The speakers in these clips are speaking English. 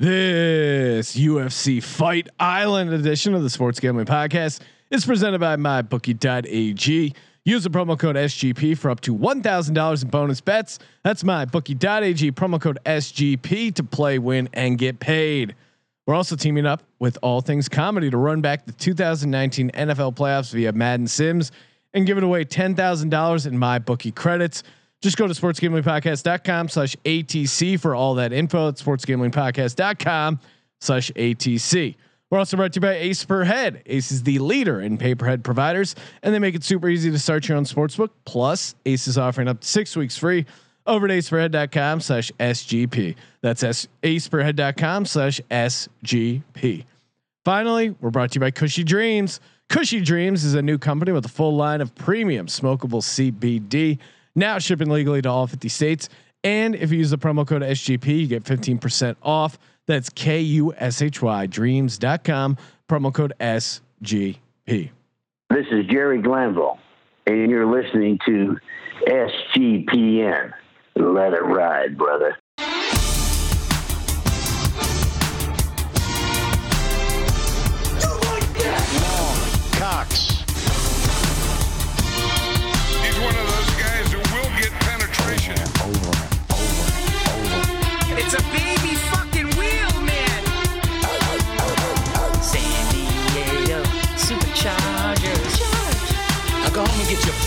This UFC Fight Island edition of the Sports Gambling Podcast is presented by MyBookie.ag. Use the promo code SGP for up to $1,000 in bonus bets. That's MyBookie.ag, promo code SGP to play, win, and get paid. We're also teaming up with All Things Comedy to run back the 2019 NFL playoffs via Madden Sims and giving away $10,000 in MyBookie credits. Just go to sportsgamblingpodcast.com slash ATC for all that info at sportsgamblingpodcast.com slash ATC. We're also brought to you by Ace Per Head. Ace is the leader in per head providers, and they make it super easy to start your own sportsbook. Plus, Ace is offering up to six weeks free over at aceperhead.com slash SGP. That's s- aceperhead.com slash SGP. Finally, we're brought to you by Kushy Dreams. Kushy Dreams is a new company with a full line of premium smokable CBD, now shipping legally to all 50 states. And if you use the promo code SGP, you get 15% off. That's K U S H Y dreams.com, promo code SGP. This is Jerry Glanville, and you're listening to SGPN. Let it ride, brother.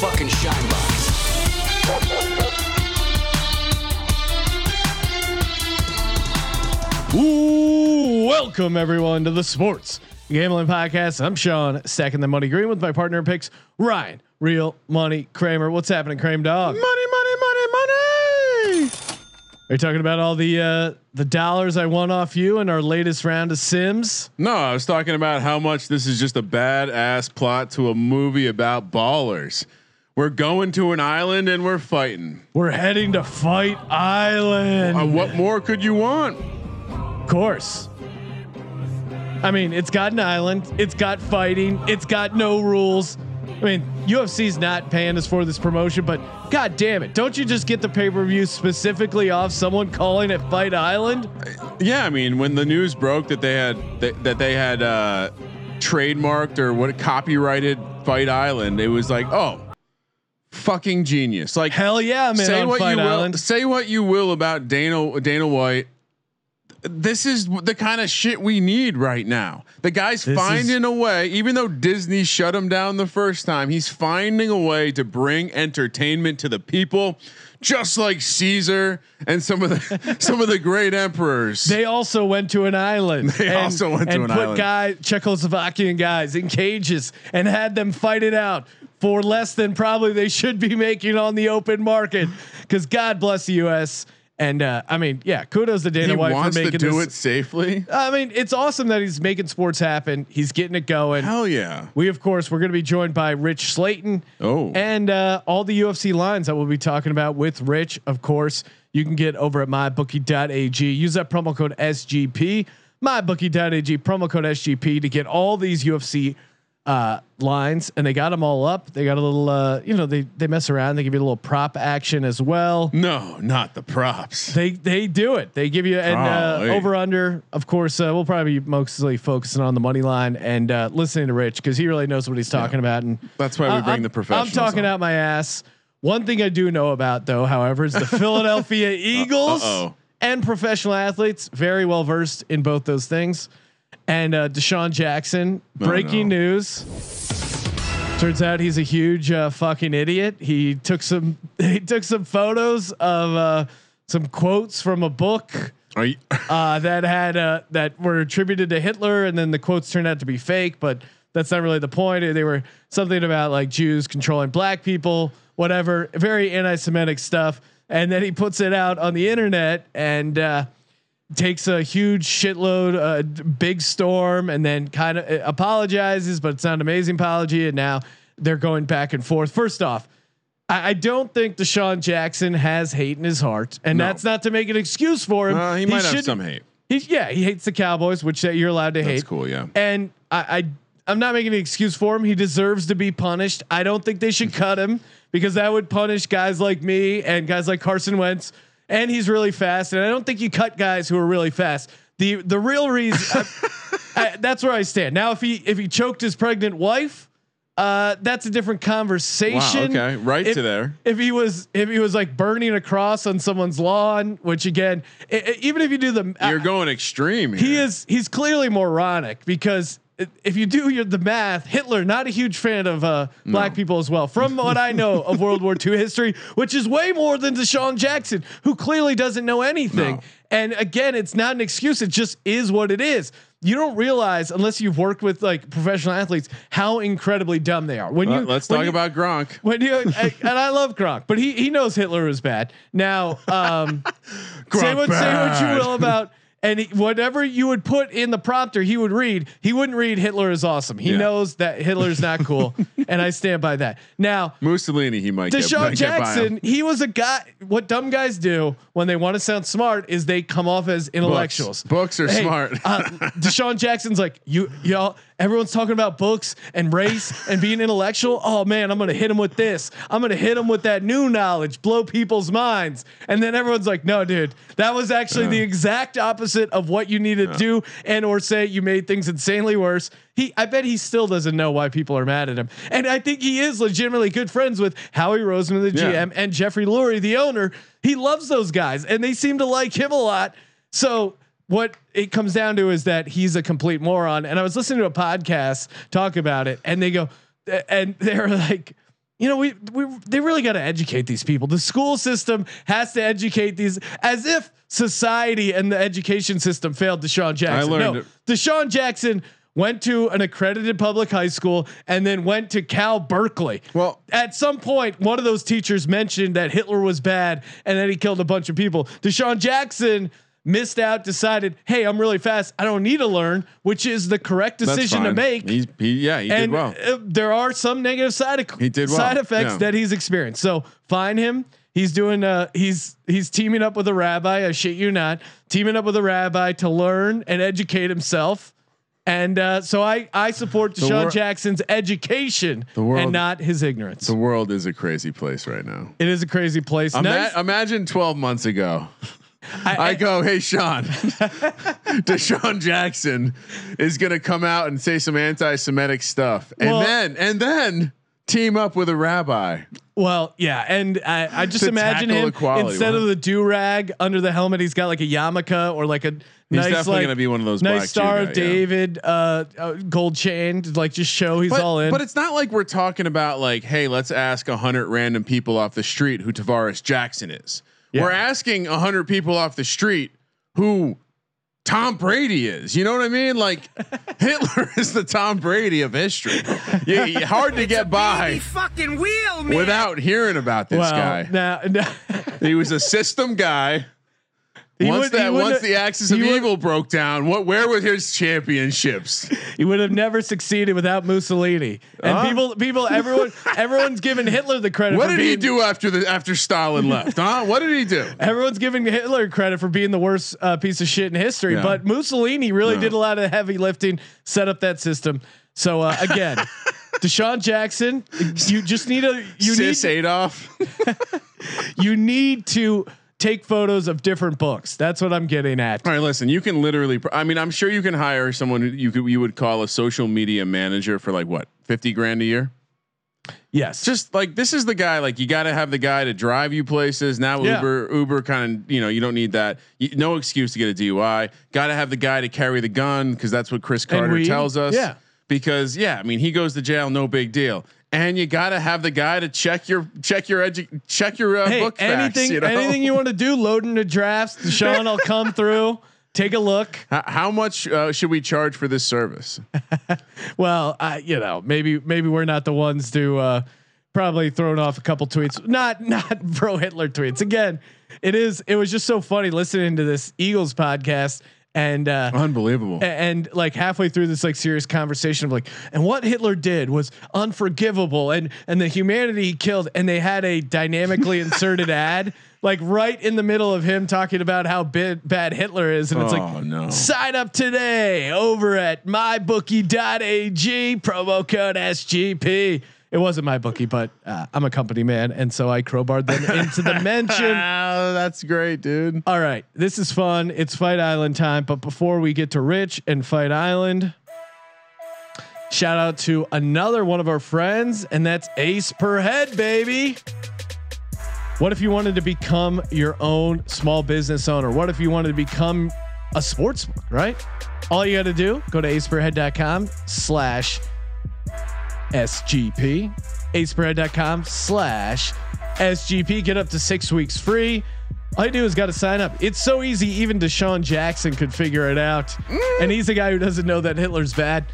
Fucking shine box. Ooh, welcome everyone to the Sports Gambling Podcast. I'm Sean, stacking the money green with my partner in picks, Ryan, Real Money Kramer. What's happening, Kramer Dog? Money, money, money, money. Are you talking about all the uh, the dollars I won off you in our latest round of Sims? No, I was talking about how much this is just a badass plot to a movie about ballers. We're going to an island and we're fighting. We're heading to Fight Island. Uh, what more could you want? Of course. I mean, it's got an island. It's got fighting. It's got no rules. I mean, UFC's not paying us for this promotion, but god damn it, don't you just get the pay per view specifically off someone calling it Fight Island? Yeah, I mean, when the news broke that they had that, that they had uh, trademarked or what copyrighted Fight Island, it was like, oh, fucking genius! Like, Hell yeah, man! say what Fight you will. Say what you will about Dana Dana White. This is the kind of shit we need right now. The guy's This finding is- a way, even though Disney shut him down the first time, he's finding a way to bring entertainment to the people, just like Caesar and some of the some of the great emperors. They also went to an island. They also went to and an put island. guys, Czechoslovakian guys, in cages and had them fight it out for less than probably they should be making on the open market. Because God bless the U.S. And uh, I mean, yeah, kudos to Dana he White wants for to making do this. it safely. I mean, it's awesome that he's making sports happen. He's getting it going. Hell yeah! We of course we're going to be joined by Rich Slaton. Oh. and uh, all the UFC lines that we'll be talking about with Rich. Of course, you can get over at mybookie.ag. Use that promo code SGP. Mybookie.ag promo code SGP to get all these UFC uh, lines, and they got them all up. They got a little, uh, you know, they they mess around. They give you a little prop action as well. No, not the props. They they do it. They give you and uh, over under. Of course, uh, we'll probably be mostly focusing on the money line and uh, listening to Rich because he really knows what he's talking about. And That's why we bring I'm- the professionals. I'm talking on. out my ass. One thing I do know about though, however, is the Philadelphia Eagles uh-oh. and professional athletes very well versed in both those things. And uh, DeSean Jackson, breaking no. news. Turns out he's a huge uh, fucking idiot. He took some he took some photos of uh, some quotes from a book uh, that had uh, that were attributed to Hitler, and then the quotes turned out to be fake. But that's not really the point. They were something about like Jews controlling black people, whatever. Very anti-Semitic stuff. And then he puts it out on the internet and uh, takes a huge shitload, uh, big storm, and then kind of apologizes, but it's not an amazing apology. And now they're going back and forth. First off. I I don't think DeSean Jackson has hate in his heart, and No. that's not to make an excuse for him. Uh, he might have some hate. He, yeah, he hates the Cowboys, which that you're allowed to That's hate. That's cool. Yeah. And I, I, I'm not making an excuse for him. He deserves to be punished. I don't think they should cut him because that would punish guys like me and guys like Carson Wentz. And he's really fast. And I don't think you cut guys who are really fast. the the real reason I, I, that's where I stand now. If he if he choked his pregnant wife, uh, that's a different conversation. Wow, okay. Right if, to there. If he was if he was like burning a cross on someone's lawn, which again, i- i- even if you do the You're uh, going extreme. he is he's clearly moronic because if you do your, the math, Hitler not a huge fan of uh, black people as well. From what I know of World War II history, which is way more than DeSean Jackson, who clearly doesn't know anything. No. And again, it's not an excuse; it just is what it is. You don't realize unless you've worked with like professional athletes how incredibly dumb they are. When Well, you let's when talk you- about Gronk. when you I, and I love Gronk, but he he knows Hitler was bad. Now, um, say what say what you will about and he, whatever you would put in the prompter, he would read. He wouldn't read Hitler is awesome. He Yeah. knows that Hitler's not cool, and I stand by that. Now, Mussolini, he might get, DeSean get. Jackson, he was a guy. What dumb guys do when they want to sound smart is they come off as intellectuals. Books are smart. uh, DeSean Jackson's like you, y'all. Everyone's talking about books and race and being intellectual. Oh man, I'm gonna hit him with this. I'm gonna hit him with that new knowledge, blow people's minds. And then everyone's like, no, dude, that was actually the exact opposite of what you need to do, and or say you made things insanely worse. He, I bet he still doesn't know why people are mad at him. And I think he is legitimately good friends with Howie Roseman, the Yeah. GM, and Jeffrey Lurie, the owner. He loves those guys, and they seem to like him a lot. So what it comes down to is that he's a complete moron. And I was listening to a podcast talk about it, and they go, and they're like. You know, we we they really got to educate these people. The school system has to educate these as if society and the education system failed DeSean Jackson. I learned no, it. DeSean Jackson went to an accredited public high school and then went to Cal Berkeley. Well- at some point, one of those teachers mentioned that Hitler was bad and then he killed a bunch of people. DeSean Jackson missed out, decided, hey, I'm really fast. I don't need to learn, which is the correct decision to make. He's, he, yeah, he and did well. uh, there are some negative side He did well. side effects Yeah. that he's experienced. So find him. He's doing uh he's he's teaming up with a rabbi, I shit you not, teaming up with a rabbi to learn and educate himself. And uh, so I I support DeSean wor- Jackson's education world- and not his ignorance. the world is a crazy place right now. it is a crazy place. Ima- Nice- Imagine 12 months ago. I, go, hey Sean, DeSean Jackson is gonna come out and say some anti-Semitic stuff, and Well- then and then team up with a rabbi. Well, yeah, and I, I just imagine him instead of the do rag under the helmet, he's got like a yarmulke or like a nice definitely like gonna be one of those nice Star of guy, yeah. David uh, uh, gold chain to like just show he's But, all in. but it's not like we're talking about like, hey, let's ask a hundred random people off the street who Tarvaris Jackson is. Yeah. We're asking a hundred people off the street who Tom Brady is. You know what I mean? Like Hitler is the Tom Brady of history. You, you- hard to get by fucking wheel, man. without hearing about this well, guy. now, now He was a system guy. He once would- he that once the axis of would- evil broke down, what where were his championships? he would have never succeeded without Mussolini. And Huh? people, people, everyone, everyone's giving Hitler the credit. What did he do after the after Stalin left? Huh? What did he do? Everyone's giving Hitler credit for being the worst uh, piece of shit in history, Yeah. but Mussolini really No. did a lot of heavy lifting, set up that system. So uh, again, DeSean Jackson, you just need a you Sis need Adolf. you need to take photos of different books. That's what I'm getting at. All right, listen. You can literally. I mean, I'm sure you can hire someone you could you would call a social media manager for like what fifty grand a year. Yes, Just like this is the guy. Like you got to have the guy to drive you places. Now Yeah. Uber Uber kind of you know you don't need that. You, no excuse to get a DUI. Got to have the guy to carry the gun because that's what Cris Carter we- tells us. yeah. Because yeah, I mean he goes to jail, no big deal. And you got to have the guy to check your check your edu- check your uh, hey, book anything, facts. You know? anything you want to do, load into drafts. DeSean will come through, take a look. How, how much uh, should we charge for this service? Well, I, you know, maybe maybe we're not the ones to uh, probably thrown off a couple tweets. Not not pro Hitler tweets. Again, it is. It was just so funny listening to this Eagles podcast and. Uh, Unbelievable. a- and like halfway through this like serious conversation of like and what Hitler did was unforgivable and and the humanity he killed and they had a dynamically inserted ad like right in the middle of him talking about how bad, bad Hitler is and it's Oh, like no. sign up today over at mybookie.ag promo code SGP It wasn't my bookie, but uh, I'm a company man, and so I crowbarred them into the mention. Oh, that's great, dude. All right, this is fun. It's Fight Island time, but before we get to Rich and Fight Island, shout out to another one of our friends, and that's Ace per head, baby. What if you wanted to become your own small business owner? What if you wanted to become a sports book, right? All you got to do, go to aceperhead.com slash SGP, aceperhead.com slash SGP. Get up to six weeks free. All you do is got to sign up. It's so easy. Even DeSean Jackson could figure it out. Mm. And he's a guy who doesn't know that Hitler's bad.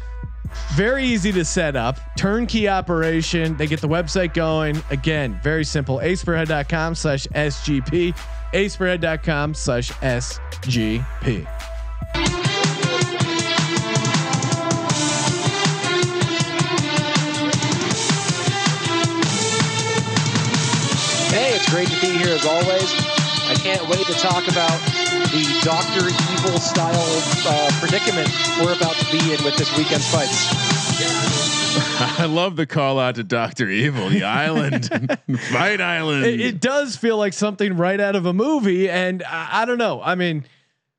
Very easy to set up. Turnkey operation. They get the website going. Again, very simple. aceperhead.com slash SGP. aceperhead.com slash SGP. Here as always. I can't wait to talk about the Doctor Evil style uh, predicament we're about to be in with this weekend's fights. I love the call out to Doctor Evil, the island, Fight Island. It, it does feel like something right out of a movie, and I, I don't know. I mean,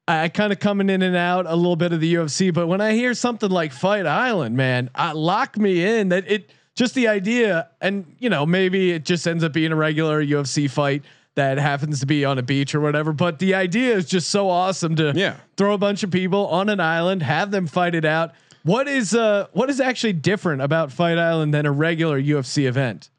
I kind of coming in and out a little bit of the UFC, but when I hear something like Fight Island, man, I lock me in. That it just the idea, and you know, maybe it just ends up being a regular UFC fight that happens to be on a beach or whatever. But the idea is just so awesome to Yeah. throw a bunch of people on an island, have them fight it out. What is uh what is actually different about Fight Island than a regular UFC event?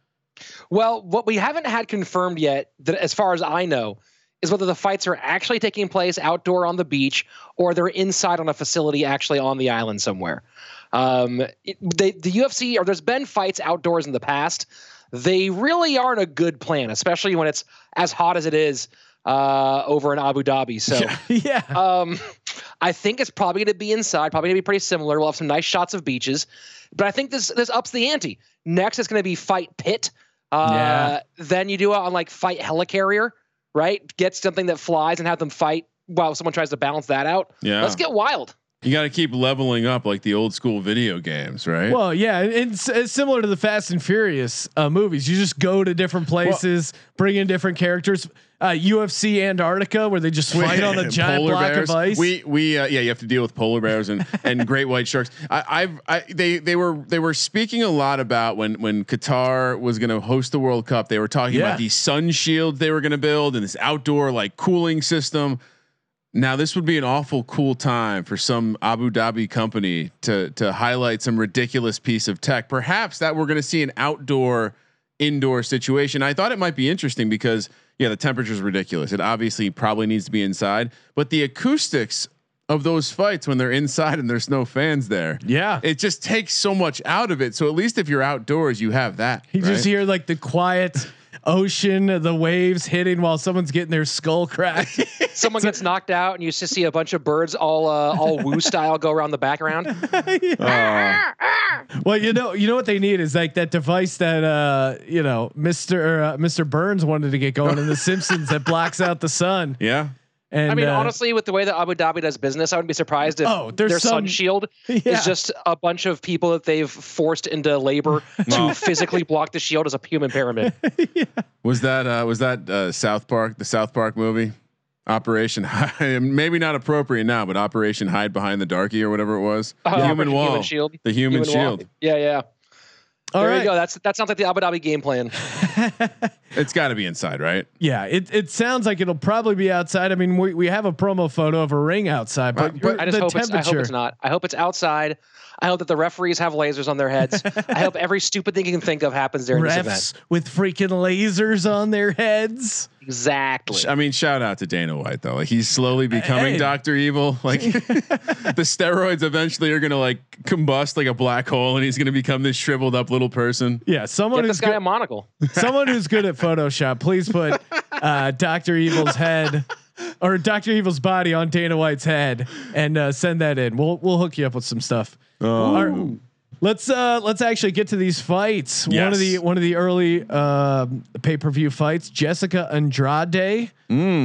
Well, what we haven't had confirmed yet, that as far as I know, is whether the fights are actually taking place outdoor on the beach or they're inside on a facility actually on the island somewhere. Um, it, they, the UFC, or there's been fights outdoors in the past. They really aren't a good plan, especially when it's as hot as it is uh, over in Abu Dhabi. So. yeah. Um, I think it's probably going to be inside. Probably going to be pretty similar. We'll have some nice shots of beaches, but I think this this ups the ante. Next, it's going to be fight pit. Uh, Yeah. Then you do it on like fight helicarrier, right? Get something that flies and have them fight while someone tries to balance that out. Yeah. Let's get wild. You got to keep leveling up like the old school video games, right? Well, yeah, it's, it's similar to the Fast and Furious uh, movies. You just go to different places, bring in different characters. Uh, UFC Antarctica, where they just fight on a giant block bears. of ice. We we uh, yeah, you have to deal with polar bears and and great white sharks. I, I've I, they they were they were speaking a lot about when when Qatar was going to host the World Cup. They were talking Yeah. about these sun shields they were going to build and this outdoor like cooling system. Now this would be an awful cool time for some Abu Dhabi company to to highlight some ridiculous piece of tech. Perhaps that we're going to see an outdoor indoor situation. I thought it might be interesting because yeah, the temperature is ridiculous. It obviously probably needs to be inside, but the acoustics of those fights when they're inside and there's no fans there. Yeah. It just takes so much out of it. So at least if you're outdoors, you have that. you just hear like the quiet ocean, the waves hitting while someone's getting their skull cracked. Someone gets knocked out, and you just see a bunch of birds all uh, all woo style go around the background. well, you know, you know what they need is like that device that uh, you know, Mister uh, Mister Burns wanted to get going in The Simpsons that blocks out the sun. yeah. And I mean, uh, honestly, with the way that Abu Dhabi does business, I wouldn't be surprised if Oh, their some- sun shield Yeah. is just a bunch of people that they've forced into labor to physically block the shield as a human pyramid. Was that uh, was that uh, South Park, the South Park movie? Operation maybe not appropriate now, but Operation Hide Behind the Darky or whatever it was. Uh, the human wall, Human Shield. the human, Human wall. shield. Yeah, yeah. All there right. you go. That's that sounds like the Abu Dhabi game plan. It's got to be inside, right? Yeah, it, it sounds like it'll probably be outside. I mean, we, we have a promo photo of a ring outside, but, but I just the hope it's, I hope it's not. I hope it's outside. I hope that the referees have lasers on their heads. I hope every stupid thing you can think of happens during this event. with with freaking lasers on their heads. Exactly. I mean, shout out to Dana White though. Like he's slowly becoming Hey. Doctor Evil. Like the steroids eventually are gonna like combust like a black hole, and he's gonna become this shriveled up little person. Yeah, someone Get who's this guy good, a monocle. someone who's good at Photoshop. Please put uh, Doctor Evil's head or Doctor Evil's body on Dana White's head and uh, send that in. We'll we'll hook you up with some stuff. All right. Let's uh let's actually get to these fights. One of the one of the early um pay per view fights: Jessica Andrade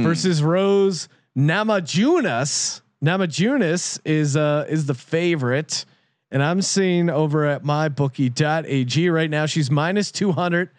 versus Rose Namajunas. Namajunas is uh is the favorite, and I'm seeing over at mybookie.ag right now. She's minus 200.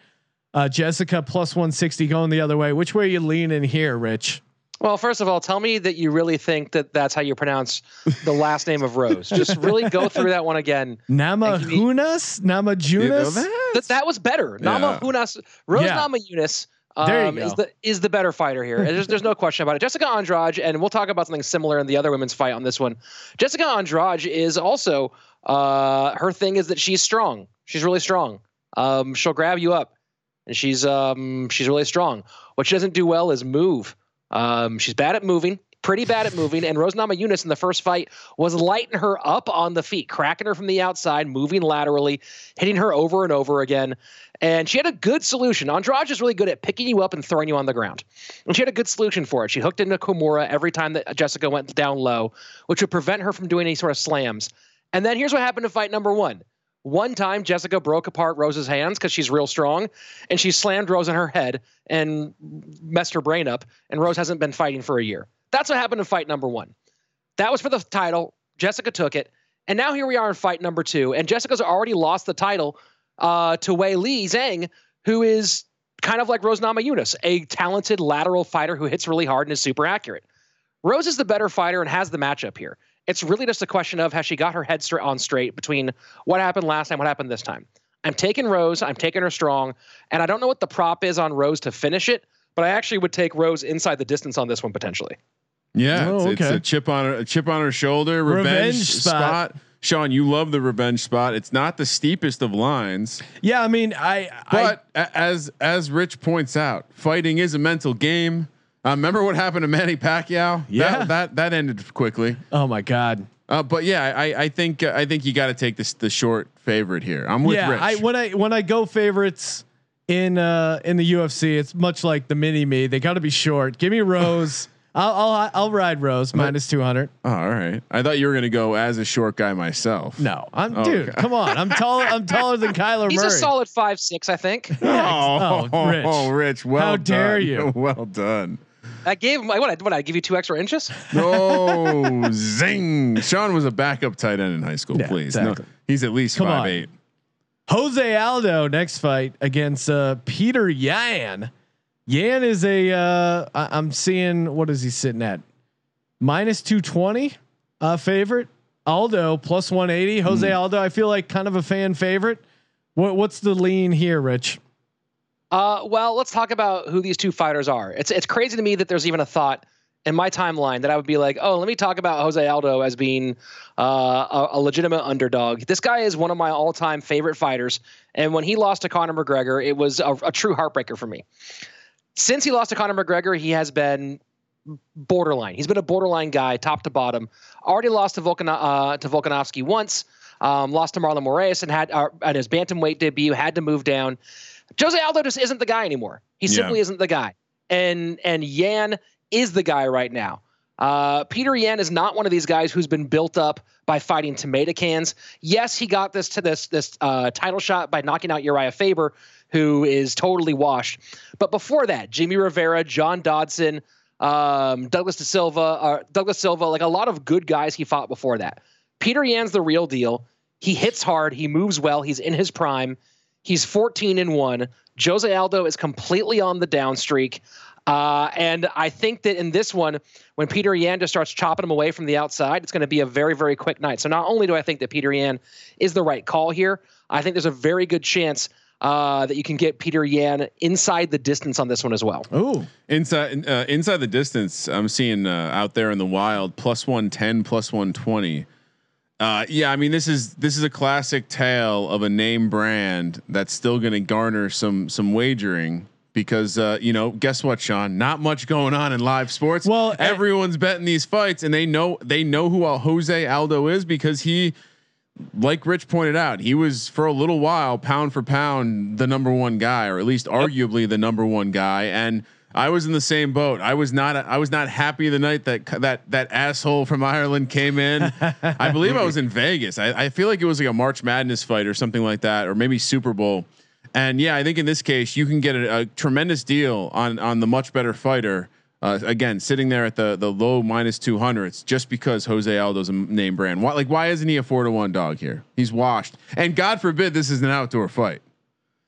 Uh, Jessica plus 160 going the other way. Which way are you leaning here, Rich? Well, first of all, tell me that you really think that that's how you pronounce the last name of Rose. Just really go through that one again. Namajunas? Namajunas? That that was better. Nama Hunas, Rose Yeah. Nama Yunus. There you Um, is the is the better fighter here. There's, there's no question about it. Jessica Andrade, and we'll talk about something similar in the other women's fight on this one. Jessica Andrade is also uh, her thing is that she's strong. She's really strong. Um, she'll grab you up, and she's um, she's really strong. What she doesn't do well is move. Um, she's bad at moving, pretty bad at moving. And Rose Namajunas in the first fight was lighting her up on the feet, cracking her from the outside, moving laterally, hitting her over and over again. And she had a good solution. Andrade is really good at picking you up and throwing you on the ground. And she had a good solution for it. She hooked into Kimura every time that Jessica went down low, which would prevent her from doing any sort of slams. And then here's what happened to fight number one. One time, Jessica broke apart Rose's hands because she's real strong, and she slammed Rose on her head and messed her brain up. And Rose hasn't been fighting for a year. That's what happened in fight number one. That was for the title. Jessica took it, and now here we are in fight number two. And Jessica's already lost the title uh, to Weili Zhang, who is kind of like Rose Namajunas, a talented lateral fighter who hits really hard and is super accurate. Rose is the better fighter and has the matchup here. It's really just a question of has she got her head straight on straight between what happened last time, what happened this time. I'm taking Rose, I'm taking her strong, and I don't know what the prop is on Rose to finish it, but I actually would take Rose inside the distance on this one potentially. Yeah, Oh, it's, it's a chip on her, a chip on her shoulder. Revenge, Revenge spot. spot. Sean, you love the revenge spot. It's not the steepest of lines, Yeah, I mean, I, but a- as as Rich points out, fighting is a mental game. Uh, remember what happened to Manny Pacquiao? Yeah. that that, that ended quickly. Oh my God. Uh, but yeah, I I think uh, I think you got to take this the short favorite here. I'm with yeah, Rich. I when I when I go favorites in uh in the UFC, it's much like the mini me. They got to be short. Give me Rose. I'll I'll I'll ride Rose minus two hundred. oh, all right. I thought you were gonna go as a short guy myself. No, I'm Oh, dude. okay. Come on, I'm taller. I'm taller than Kyler He's Murray. a solid five six, I think. Oh, Oh, Rich. oh, Rich. Well, How dare done. you. Well done. I gave him what? What? I give you two extra inches? No, zing! Sean was a backup tight end in high school. Yeah, please, exactly. no, he's at least Come five on. eight. Jose Aldo next fight against uh, Petr Yan. Yan is a. Uh, I, I'm seeing what is he sitting at? Minus two twenty. Uh, favorite Aldo plus one eighty. Jose Hmm. Aldo. I feel like kind of a fan favorite. What What's the lean here, Rich? Uh, well, let's talk about who these two fighters are. It's it's crazy to me that there's even a thought in my timeline that I would be like, oh, let me talk about Jose Aldo as being uh, a, a legitimate underdog. This guy is one of my all-time favorite fighters, and when he lost to Conor McGregor, it was a, a true heartbreaker for me. Since he lost to Conor McGregor, he has been borderline. He's been a borderline guy, top to bottom. Already lost to Volkan uh, to Volkanovski once. Um, lost to Marlon Moraes and had uh, at his bantamweight debut had to move down. Jose Aldo just isn't the guy anymore. He Yeah. simply isn't the guy. And and Yan is the guy right now. Uh, Petr Yan is not one of these guys who's been built up by fighting tomato cans. Yes, he got this to this this uh, title shot by knocking out Urijah Faber, who is totally washed. But before that, Jimmy Rivera, John Dodson, um, Douglas De Silva, uh, Douglas Silva, like a lot of good guys he fought before that. Petr Yan's the real deal. He hits hard. He moves well. He's in his prime. He's 14 and one. Jose Aldo is completely on the down streak. Uh, and I think that in this one, when Petr Yan just starts chopping him away from the outside, it's going to be a very, very quick night. So not only do I think that Petr Yan is the right call here, I think there's a very good chance uh, that you can get Petr Yan inside the distance on this one as well. Oh, Inside uh, inside the distance, I'm seeing uh, out there in the wild plus one ten, plus one twenty. Uh, yeah, I mean this is this is a classic tale of a name brand that's still going to garner some some wagering because uh, you know guess what, Sean? Not much going on in live sports. Well, everyone's betting these fights, and they know they know who Jose Aldo is because he like Rich pointed out, he was for a little while pound for pound the number one guy, or at least arguably the number one guy. And I was in the same boat. I was not. I was not happy the night that that that asshole from Ireland came in. I believe I was in Vegas. I, I feel like it was like a March Madness fight or something like that, or maybe Super Bowl. And yeah, I think in this case you can get a, a tremendous deal on on the much better fighter. Uh, again, sitting there at the the low minus two hundreds, just because Jose Aldo's a name brand. Why, like, why isn't he a four to one dog here? He's washed, and God forbid this is an outdoor fight.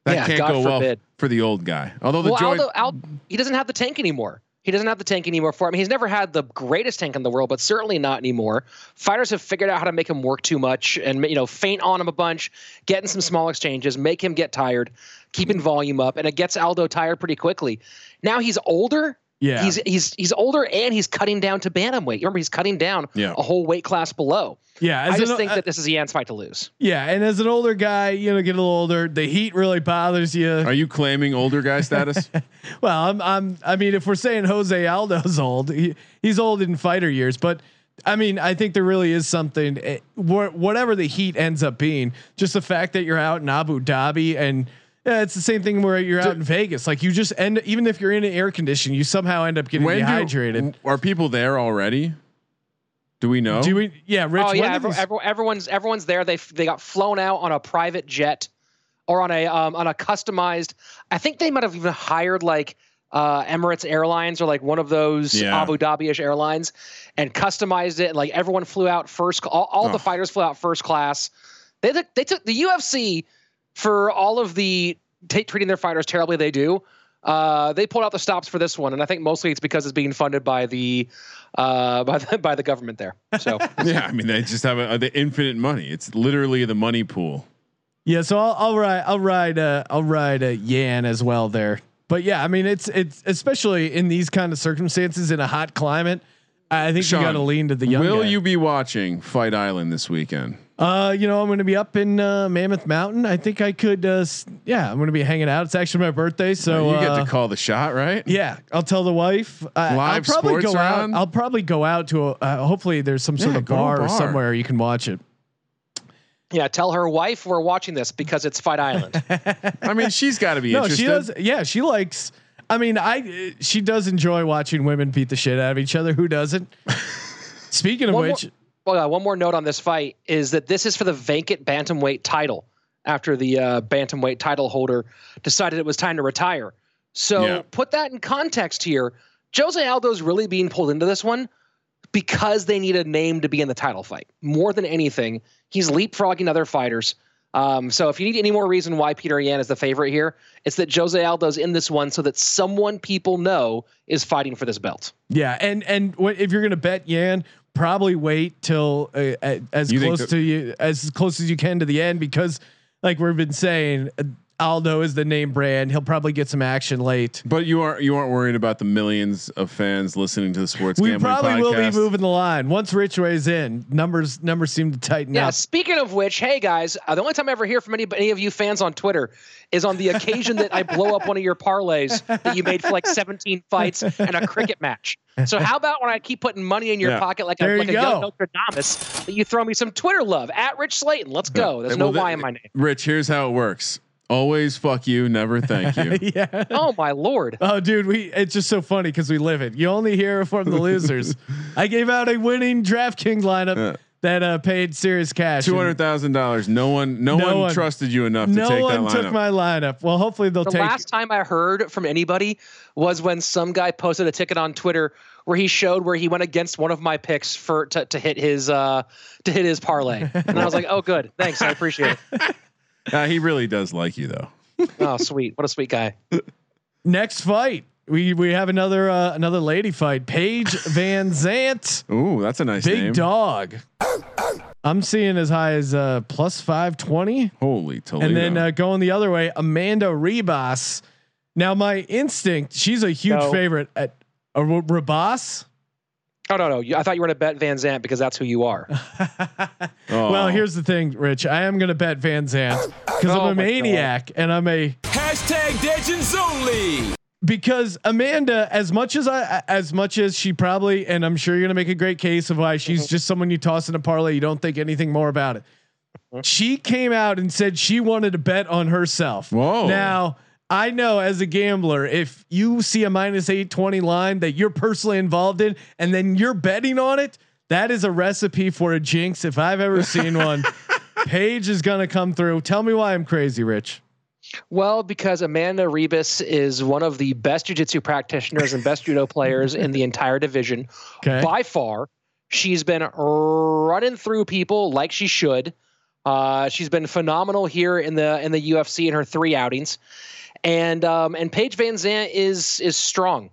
That Yeah, can't God go well for the old guy. Although the well, joint, Aldo, Al, he doesn't have the tank anymore. He doesn't have the tank anymore for him. He's never had the greatest tank in the world, but certainly not anymore. Fighters have figured out how to make him work too much and you know faint on him a bunch, getting some small exchanges, make him get tired, keeping volume up, and it gets Aldo tired pretty quickly. Now he's older. Yeah. He's he's he's older and he's cutting down to bantamweight. Remember, he's cutting down Yeah. a whole weight class below. Yeah. I just an- think uh, that this is Yan's fight to lose. yeah. And as an older guy, you know, get a little older, the heat really bothers you. are you claiming older guy status? Well, I'm, I'm, I mean, if we're saying Jose Aldo's old, he, he's old in fighter years, but I mean, I think there really is something, eh, whatever the heat ends up being, just the fact that you're out in Abu Dhabi and yeah, it's the same thing where you're out in Vegas. Like you just end, even if you're in an air condition, you somehow end up getting When do- dehydrated. are people there already? Do we know? Do we? Yeah, Rich. oh yeah, every, every- everyone's everyone's there. They they got flown out on a private jet or on a um, on a customized. I think they might have even hired like uh, Emirates Airlines or like one of those Yeah. Abu Dhabi-ish airlines and customized it. Like everyone flew out first. All, all Oh. the fighters flew out first class. They took they took the UFC for all of the t- treating their fighters terribly they do. Uh, they pulled out the stops for this one, and I think mostly it's because it's being funded by the uh, by the by the government there. So. yeah, I mean they just have a, the infinite money. It's literally the money pool. Yeah, so I'll, I'll ride, I'll ride, uh, I'll ride uh, Yan as well there. But yeah, I mean, it's it's especially in these kind of circumstances in a hot climate. I think Sean, you got to lean to the young. Will guy. you be watching Fight Island this weekend? Uh, you know, I'm going to be up in uh, Mammoth Mountain. I think I could. Uh, s- yeah, I'm going to be hanging out. It's actually my birthday, so you get uh, to call the shot, right? Yeah, I'll tell the wife. Uh, I'll Live probably sports go round? out. I'll probably go out to. A, uh, hopefully, there's some sort Yeah, of go to a bar, or bar. somewhere you can watch it. Yeah, tell her wife we're watching this because it's Fight Island. I mean, she's got to be No, interested. she does. Yeah, she likes. I mean, I she does enjoy watching women beat the shit out of each other. Who doesn't? Speaking of One which, well, uh, one more note on this fight is that this is for the vacant bantamweight title after the uh, bantamweight title holder decided it was time to retire. So Yeah. put that in context here. Jose Aldo's really being pulled into this one because they need a name to be in the title fight. More than anything, he's leapfrogging other fighters. Um, so if you need any more reason why Petr Yan is the favorite here, it's that Jose Aldo's in this one so that someone people know is fighting for this belt. yeah, and and what, if you're gonna bet Yan, probably wait till uh, uh, as You close to you as close as you can to the end because, like we've been saying, uh, Aldo is the name brand. He'll probably get some action late. but you aren't you aren't worried about the millions of fans listening to the sports We gambling probably will be moving the line once Rich weighs in. Numbers numbers seem to tighten Yeah. up. Speaking of which, hey guys, uh, the only time I ever hear from any any of you fans on Twitter is on the occasion that I blow up one of your parlays that you made for like 17 fights and a cricket match. So how about when I keep putting money in your Yeah. pocket like There a, like you a young go. Nostradamus, that you throw me some Twitter love at Rich Slaton. Let's go. There's Well, no the- Y in my name. Rich, here's how it works. Always fuck you, never thank you. yeah. Oh my lord. Oh, dude, we it's just so funny because we live it. You only hear from the losers. I gave out a winning DraftKings lineup Yeah. that uh, paid serious cash. Two hundred thousand dollars. No one, no, No one, one- trusted you enough And to No take one that took my lineup. Well, hopefully they'll The take. The last time I heard from anybody was when some guy posted a ticket on Twitter where he showed where he went against one of my picks for to, to hit his uh to hit his parlay. And I was like, "Oh good. Thanks. I appreciate it." Uh, he really does like you though. Oh, sweet. What a sweet guy. next fight. We we have another uh, another lady fight. Paige Van Zant, Ooh, that's a nice big name. dog. I'm seeing as high as uh, plus five twenty. Holy Toledo. And then uh, going the other way, Amanda Ribas. Now my instinct, she's a huge No. favorite at a Ribas. Oh no, no. You- I thought you were gonna bet Van Zant because that's who you are. Oh. Well, here's the thing, Rich. I am going to bet Van Zant because Oh I'm a oh, my maniac and I'm a Hashtag Legends Only. because Amanda, as much as I, as much as she probably, and I'm sure you're gonna make a great case of why she's just someone you toss in a parlay. You don't think anything more about it. Mm-hmm. She came out and said she wanted to bet on herself. Whoa. Now I know as a gambler, if you see a minus eight twenty line that you're personally involved in, and then you're betting on it, that is a recipe for a jinx. If I've ever seen one, Paige is gonna come through. Tell me why I'm crazy, Rich. Well, because Amanda Ribas is one of the best jiu-jitsu practitioners and best judo players in the entire division Okay. by far. She's been running through people like she should. Uh, she's been phenomenal here in the in the UFC in her three outings, and um, and Paige Van Zant is is strong.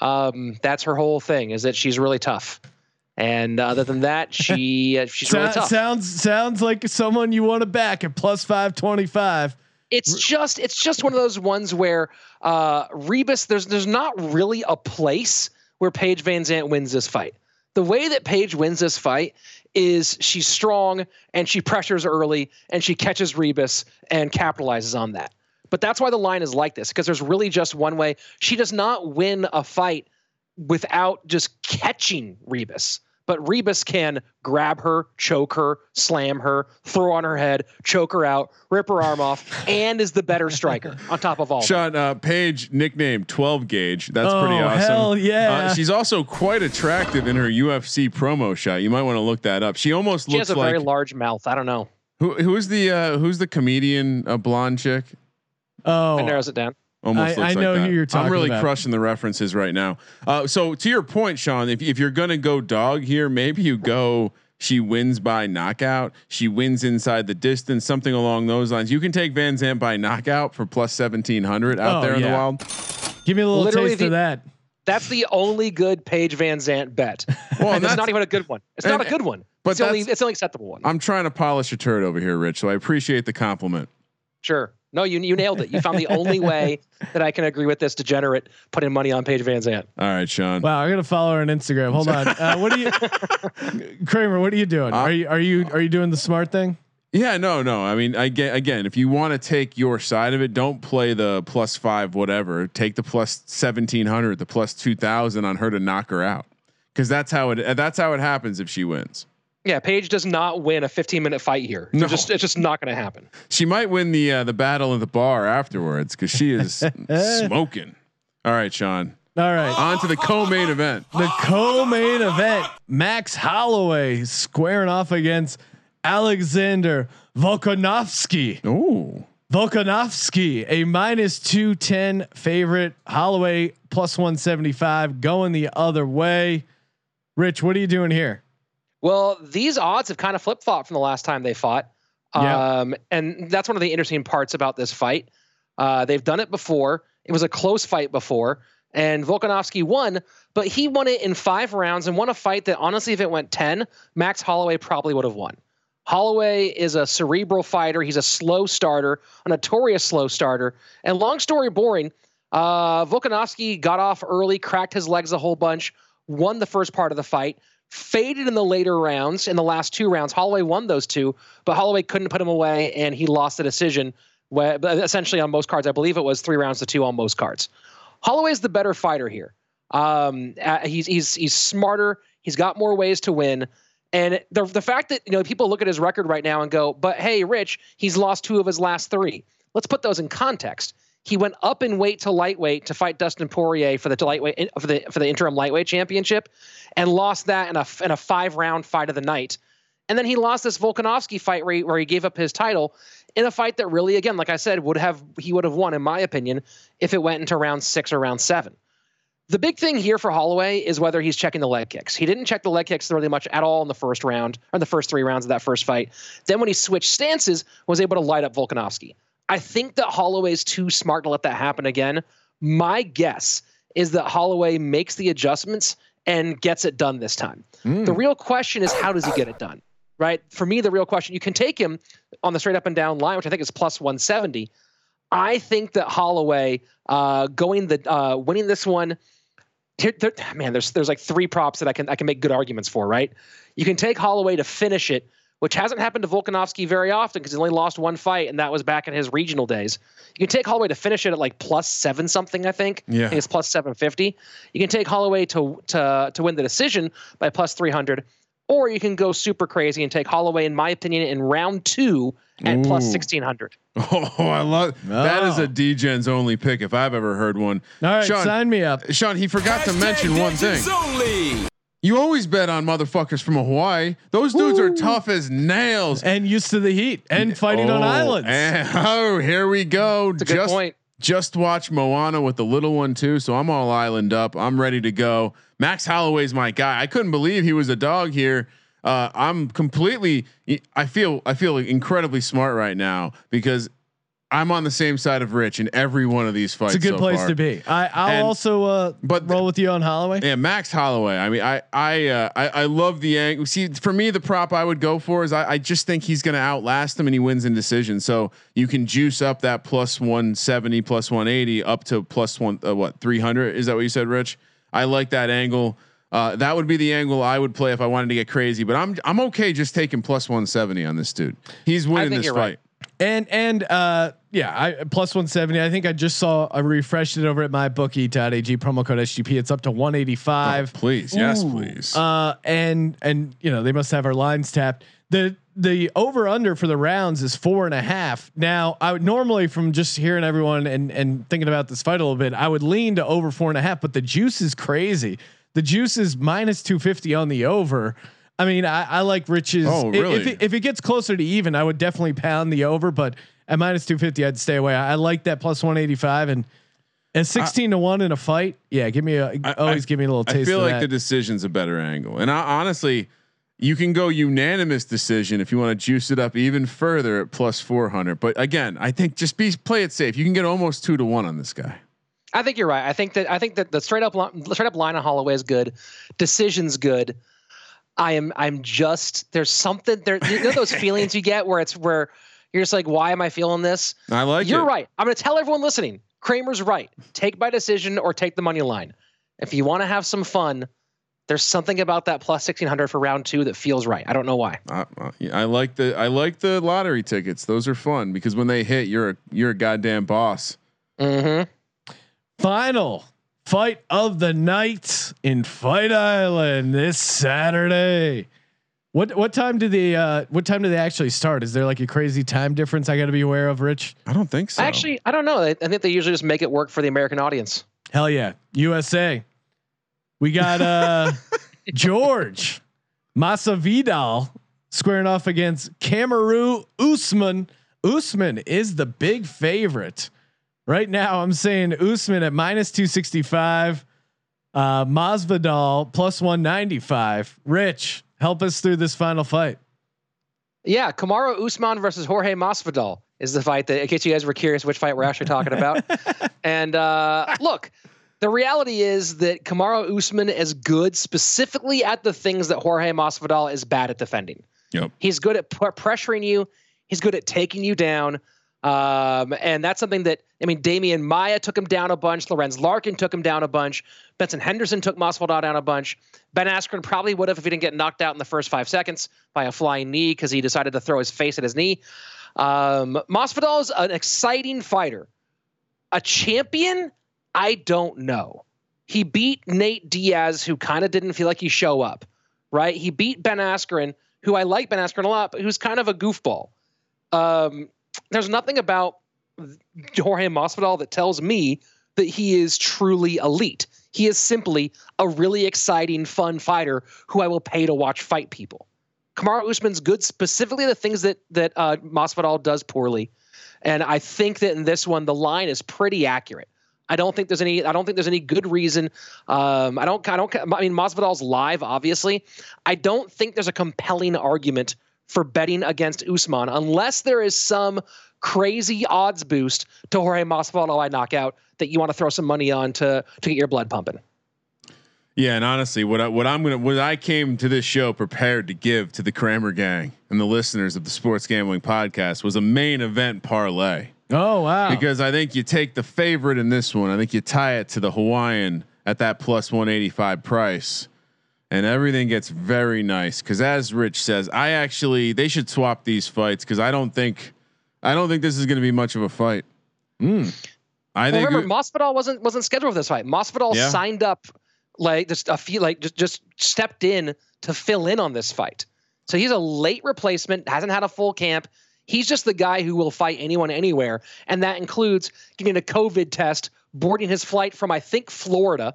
Um, that's her whole thing is that she's really tough, and other than that, she uh, she's really tough. sounds sounds like someone you want to back at plus five twenty five. it's just it's just one of those ones where uh Ribas there's there's not really a place where Paige Van Zant wins this fight. The way that Paige wins this fight is she's strong and she pressures early and she catches Ribas and capitalizes on that. But that's why the line is like this because there's really just one way. She does not win a fight without just catching Ribas. But Ribas can grab her, choke her, slam her, throw on her head, choke her out, rip her arm off, and is the better striker on top of all. that. Sean uh, Paige nickname 12 gauge. That's Oh, pretty awesome. hell yeah. Uh, she's also quite attractive in her UFC promo shot. You might want to look that up. She almost She looks has a like very large mouth. I don't know. who, who's the uh, who's the comedian a blonde chick? Oh, That narrows it down. Almost I, looks I know like who you're talking. I'm really about. crushing the references right now. Uh, so to your point, Sean, if if you're gonna go dog here, maybe you go. She wins by knockout. She wins inside the distance, something along those lines. You can take Van Zant by knockout for plus seventeen hundred out Oh, there in the wild. give me a little Literally taste the- of that. That's the only good Paige Van Zant bet. Well, and it's not even a good one. It's not a good one. but it's the only it's the only acceptable one. I'm trying to polish a turd over here, Rich. So I appreciate the compliment. Sure. No, you you nailed it. You found the only way that I can agree with this degenerate putting money on Paige Van Zant. All right, Sean. Wow, I'm gonna follow her on Instagram. Hold on. Uh, what are you, Kramer? What are you doing? Uh, are you are you are you doing the smart thing? Yeah, no, no. I mean, I get again. If you want to take your side of it, don't play the plus five whatever. Take the plus seventeen hundred, the plus two thousand on her to knock her out, because that's how it. That's how it happens if she wins. Yeah, Paige does not win a 15 minute fight here. No. It's just it's just not going to happen. She might win the uh, the battle at the bar afterwards because she is smoking. All right, Sean. All right. On to the co-main event. The co-main event: Max Holloway squaring off against Alexander Volkanovski. Oh, Volkanovski, a minus two ten favorite. Holloway plus one seventy five, going the other way. Rich, what are you doing here? Well, these odds have kind of flip flopped from the last time they fought. Yeah. Um, and that's one of the interesting parts about this fight. Uh, they've done it before. It was a close fight before, and Volkanovski won, but he won it in five rounds and won a fight that honestly, if it went 10, Max Holloway probably would have won. Holloway is a cerebral fighter. He's a slow starter, a notorious slow starter. And long story boring, uh, Volkanovski got off early, cracked his legs a whole bunch, won the first part of the fight, faded in the later rounds. In the last two rounds, Holloway won those two, but Holloway couldn't put him away, and he lost the decision. Where, essentially, on most cards, I believe it was three rounds to two on most cards. Holloway's the better fighter here. Um, uh, he's he's he's smarter. He's got more ways to win. And the the fact that you know people look at his record right now and go, but hey, Rich, he's lost two of his last three. Let's put those in context. He went up in weight to lightweight to fight Dustin Poirier for the lightweight for the for the interim lightweight championship, and lost that in a in a five round fight of the night. And then he lost this Volkanovski fight where he, where he gave up his title in a fight that really, again, like I said, would have he would have won in my opinion if it went into round six or round seven. The big thing here for Holloway is whether he's checking the leg kicks. He didn't check the leg kicks really much at all in the first round or the first three rounds of that first fight. Then when he switched stances, was able to light up Volkanovski. I think that Holloway's too smart to let that happen again. My guess is that Holloway makes the adjustments and gets it done this time. The real question is how does he get it done? Right? For me, the real question, you can take him on the straight up and down line, which I think is plus 170. I think that Holloway uh, going the uh, winning this one. Here, there, man, there's there's like three props that I can I can make good arguments for. Right? You can take Holloway to finish it, which hasn't happened to Volkanovski very often because he only lost one fight, and that was back in his regional days. You can take Holloway to finish it at like plus seven something. I think. Yeah. I think it's plus seven fifty. You can take Holloway to to to win the decision by plus three hundred. Or you can go super crazy and take Holloway, in my opinion, in round two at Ooh. 1600. oh, I love that. Is a DGens only pick if I've ever heard one. All right, Sean, sign me up. Sean, he forgot to mention one thing. You always bet on motherfuckers from Hawaii. Those dudes are tough as nails. and used to the heat and fighting on Oh, islands. and- oh, here we go. It's a good just, point. just watch Moana with the little one too. So I'm all island up. I'm ready to go. Max Holloway's my guy. I couldn't believe he was a dog here. Uh, I'm completely. I feel. I feel incredibly smart right now because I'm on the same side of Rich in every one of these fights. it's a good so place far. to be. I, I'll And- also uh, but roll with you on Holloway. Yeah, Max Holloway. I mean, I I uh, I, I love the angle. See, for me, the prop I would go for is I, I just think he's going to outlast him and he wins in decision. So you can juice up that plus one seventy, plus one eighty, up to plus one uh, what three hundred. Is that what you said, Rich? I like that angle. Uh, that would be the angle I would play if I wanted to get crazy. But I'm I'm okay just taking plus one seventy on this dude. He's winning this fight. right. And and uh yeah, I plus 170. I think I just saw I refreshed it over at MyBookie.ag promo code SGP. It's up to 185. Oh, please, yes, please. Uh and and you know, they must have our lines tapped. The the over under for the rounds is four and a half. Now, I would normally from just hearing everyone and and thinking about this fight a little bit, I would lean to over four and a half, but the juice is crazy. The juice is minus 250 on the over. I mean, I, I like Rich's. Oh, i- If really? it, if it gets closer to even, I would definitely pound the over, but at minus 250, I'd stay away. I, I like that plus 185 and and 16 to one in a fight. Yeah. Give me a, I- always I- give me a little I feel of like that. the decision's a better angle, and I, honestly, you can go unanimous decision if you want to juice it up even further at plus four hundred. But again, I think just be play it safe. You can get almost two to one on this guy. I think you're right. I think that I think that the straight up li- straight up line on Holloway is good. Decision's good. I am I'm just there's something there. You know those feelings you get where it's where you're just like, why am I feeling this? I like You're it. right. I'm going to tell everyone listening. Kramer's right. Take my decision or take the money line. If you want to have some fun, there's something about that plus 1600 for round two that feels right. I don't know why. I, I- I like the I like the lottery tickets. Those are fun because when they hit, you're a you're a goddamn boss. Mm-hmm. Final fight of the night in Fight Island this Saturday. What what time do they uh what time do they actually start? Is there like a crazy time difference I got to be aware of, Rich? I don't think so. Actually, I don't know. I, I think they usually just make it work for the American audience. Hell yeah, USA. We got uh George Masvidal squaring off against Kamaru Usman. Usman is the big favorite right now. I'm saying Usman at minus two sixty five. Uh, Masvidal plus one ninety five. Rich, help us through this final fight. Yeah, Kamaru Usman versus Jorge Masvidal is the fight that, in case you guys were curious which fight we're actually talking about. and uh, look, the reality is that Kamaru Usman is good specifically at the things that Jorge Masvidal is bad at defending. Yep. He's good at pu- pressuring you. He's good at taking you down. Um, and that's something that I mean, Demian Maia took him down a bunch. Lorenz Larkin took him down a bunch. Benson Henderson took Masvidal down a bunch. Ben Askren probably would have if he didn't get knocked out in the first five seconds by a flying knee because he decided to throw his face at his knee. Um, Masvidal is an exciting fighter. A champion, I don't know. He beat Nate Diaz, who kind of didn't feel like he show up, right? He beat Ben Askren, who I like Ben Askren a lot, but who's kind of a goofball. Um, there's nothing about Jorge Masvidal that tells me that he is truly elite. He is simply a really exciting, fun fighter who I will pay to watch fight people. Kamaru Usman's good, specifically the things that that uh, Masvidal does poorly, and I think that in this one the line is pretty accurate. I don't think there's any. I don't think there's any good reason. Um, I don't. I don't. I mean, Masvidal's live, obviously. I don't think there's a compelling argument for betting against Usman unless there is some crazy odds boost to Jorge Masvidal I knock out that you want to throw some money on to to get your blood pumping. Yeah, and honestly, what I, what I'm gonna what I came to this show prepared to give to the Kramer gang and the listeners of the Sports Gambling Podcast was a main event parlay. Oh wow! Because I think you take the favorite in this one. I think you tie it to the Hawaiian at that plus 185 price. And everything gets very nice. Cause as Rich says, I actually they should swap these fights because I don't think I don't think this is gonna be much of a fight. Hmm. I Well, think remember, Masvidal wasn't wasn't scheduled for this fight. Masvidal Yeah. signed up like just a few like just just stepped in to fill in on this fight. So he's a late replacement, hasn't had a full camp. He's just the guy who will fight anyone anywhere, and that includes getting a COVID test, boarding his flight from I think Florida,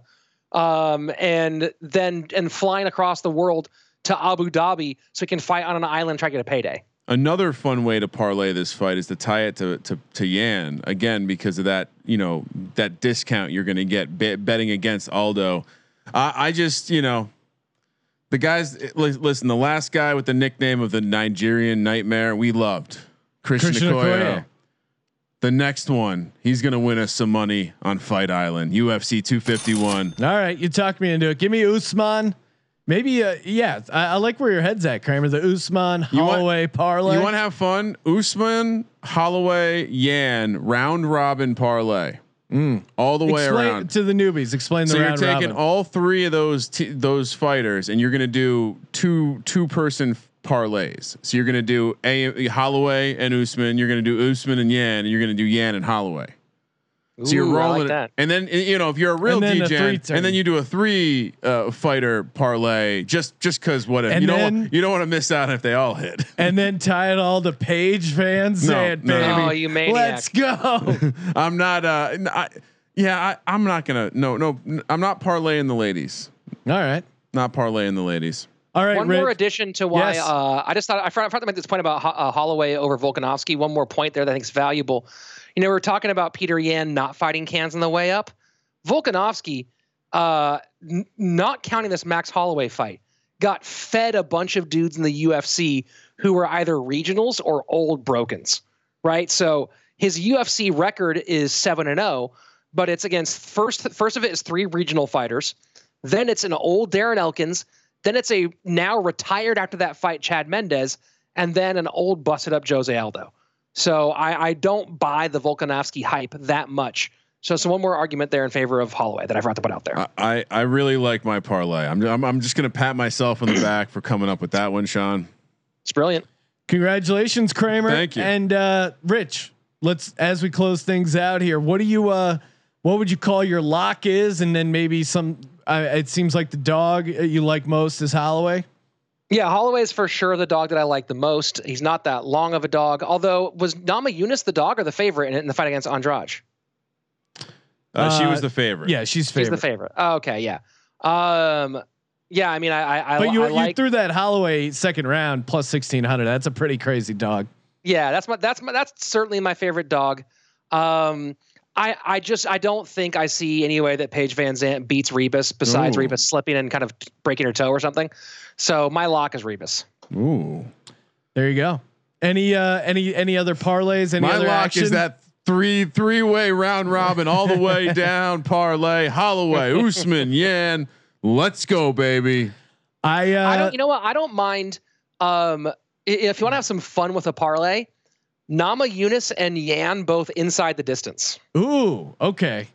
um, and then and flying across the world to Abu Dhabi so he can fight on an island try to get a payday. Another fun way to parlay this fight is to tie it to to, to Yan again because of that you know that discount you're going to get be, betting against Aldo. I, I just you know the guys li- listen the last guy with the nickname of the Nigerian Nightmare we loved Christian, Christian Okoye. Okoye. The next one he's going to win us some money on Fight Island UFC 251. All right, you talked me into it. Give me Usman. Maybe, uh, yeah, I, I like where your head's at, Kramer. The Usman You want- Holloway parlay. You want to have fun? Usman, Holloway, Yan, round robin parlay, all the way Explain around. to the newbies. Explain the So you're taking robin. all three of those t- those fighters, and you're going to do two two person parlays. So you're going to do a Holloway and Usman. You're going to do Usman and Yan, and you're going to do Yan and Holloway. So you're Ooh, like that. and then you know if you're a real And DJ, three-turn. and then you do a three uh, fighter parlay, just just because what if And you don't want, you don't want to miss out if they all hit. and then tie it all to Paige VanZant. No, Say it, no, no. baby. Oh, you maniac. Let's go. I'm not. Uh, n- I, yeah, I, I'm not gonna. No, no, I'm not parlaying the ladies. all right. Not parlaying the ladies. All right. One Rich. more addition to why Yes. uh, I just thought I forgot, I forgot to make this point about uh, Holloway over Volkanovski. One more point there that I think is valuable. You know, we are talking about Petr Yan not fighting cans on the way up. Volkanovski, uh, n- not counting this Max Holloway fight, got fed a bunch of dudes in the UFC who were either regionals or old brokens, right? So his UFC record is seven and zero, but it's against first first of it is three regional fighters, then it's an old Darren Elkins, then it's a now retired after that fight Chad Mendes, and then an old busted up Jose Aldo. So I, I don't buy the Volkanovski hype that much. So, so one more argument there in favor of Holloway that I forgot to put out there. I, I, I really like my parlay. I'm, I'm I'm just gonna pat myself on the back for coming up with that one, Sean. It's brilliant. Congratulations, Kramer. Thank you. And uh, Rich, let's as we close things out here. What do you? Uh, what would you call your lock is? And then maybe some. Uh, it seems like the dog you like most is Holloway. Yeah, Holloway is for sure the dog that I like the most. He's not that long of a dog. Although, was Namajunas the dog or the favorite in, in the fight against Andrade? Uh, she Uh, was the favorite. Yeah, she's He's favorite. the favorite. Oh, okay, yeah. Um, yeah, I mean, I, I, I, but you, I you like. threw that Holloway second round plus sixteen hundred. That's a pretty crazy dog. Yeah, that's my that's my that's certainly my favorite dog. Um, I I just I don't think I see any way that Paige VanZant beats Ribas besides Ooh. Ribas slipping and kind of breaking her toe or something. So my lock is Ribas. Ooh. There you go. Any uh any any other parlays? Any My other lock action? is that three three way round robin all the way down parlay. Holloway, Usman, Yan. Let's go, baby. I uh I don't. You know what? I don't mind. Um, if you want to have some fun with a parlay, Namajunas and Yan both inside the distance. ooh okay.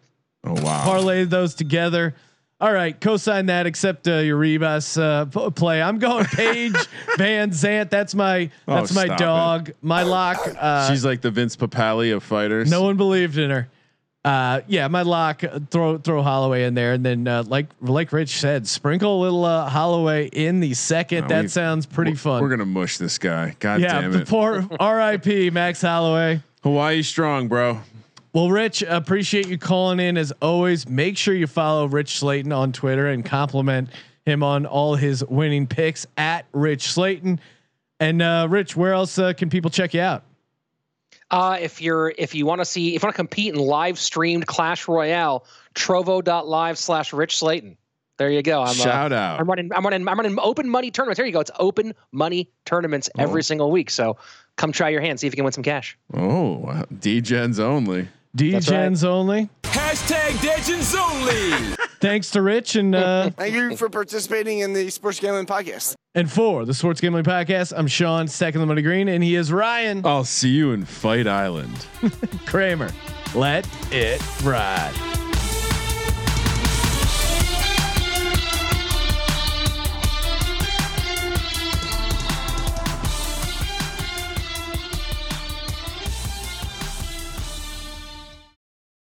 Oh wow. Parlay those together. All right, co-sign that. Except uh, your Ribas uh, play. I'm going Paige VanZant. That's my Oh, that's my stop dog. My lock. Uh, She's like the Vince Papale of fighters. no one believed in her. Uh, yeah, my lock. uh, Throw throw Holloway in there, and then uh, like like Rich said, sprinkle a little uh, Holloway in the second. That sounds pretty fun. We're gonna mush this guy. God yeah, damn the it. poor R.I.P. Max Holloway. Hawaii strong, bro. Well, Rich, appreciate you calling in as always. Make sure you follow Rich Slaton on Twitter and compliment him on all his winning picks at Rich Slaton. And uh, Rich, where else uh, can people check you out? Uh, if you're if you want to see if you want to compete in live streamed Clash Royale, trovo.live slash Rich Slaton. There you go. I'm uh, Shout out. I'm running. I'm running. I'm running open money tournaments. There you go. It's open money tournaments every single week. So come try your hand. See if you can win some cash. Oh, wow. D-Gens only. DJs only. Hashtag Legends only. Thanks to Rich and uh, Thank you for participating in the Sports Gambling Podcast. and for the Sports Gambling Podcast. I'm Sean, second the money green, and he is Ryan I'll see you in Fight Island. Kramer. Let it ride.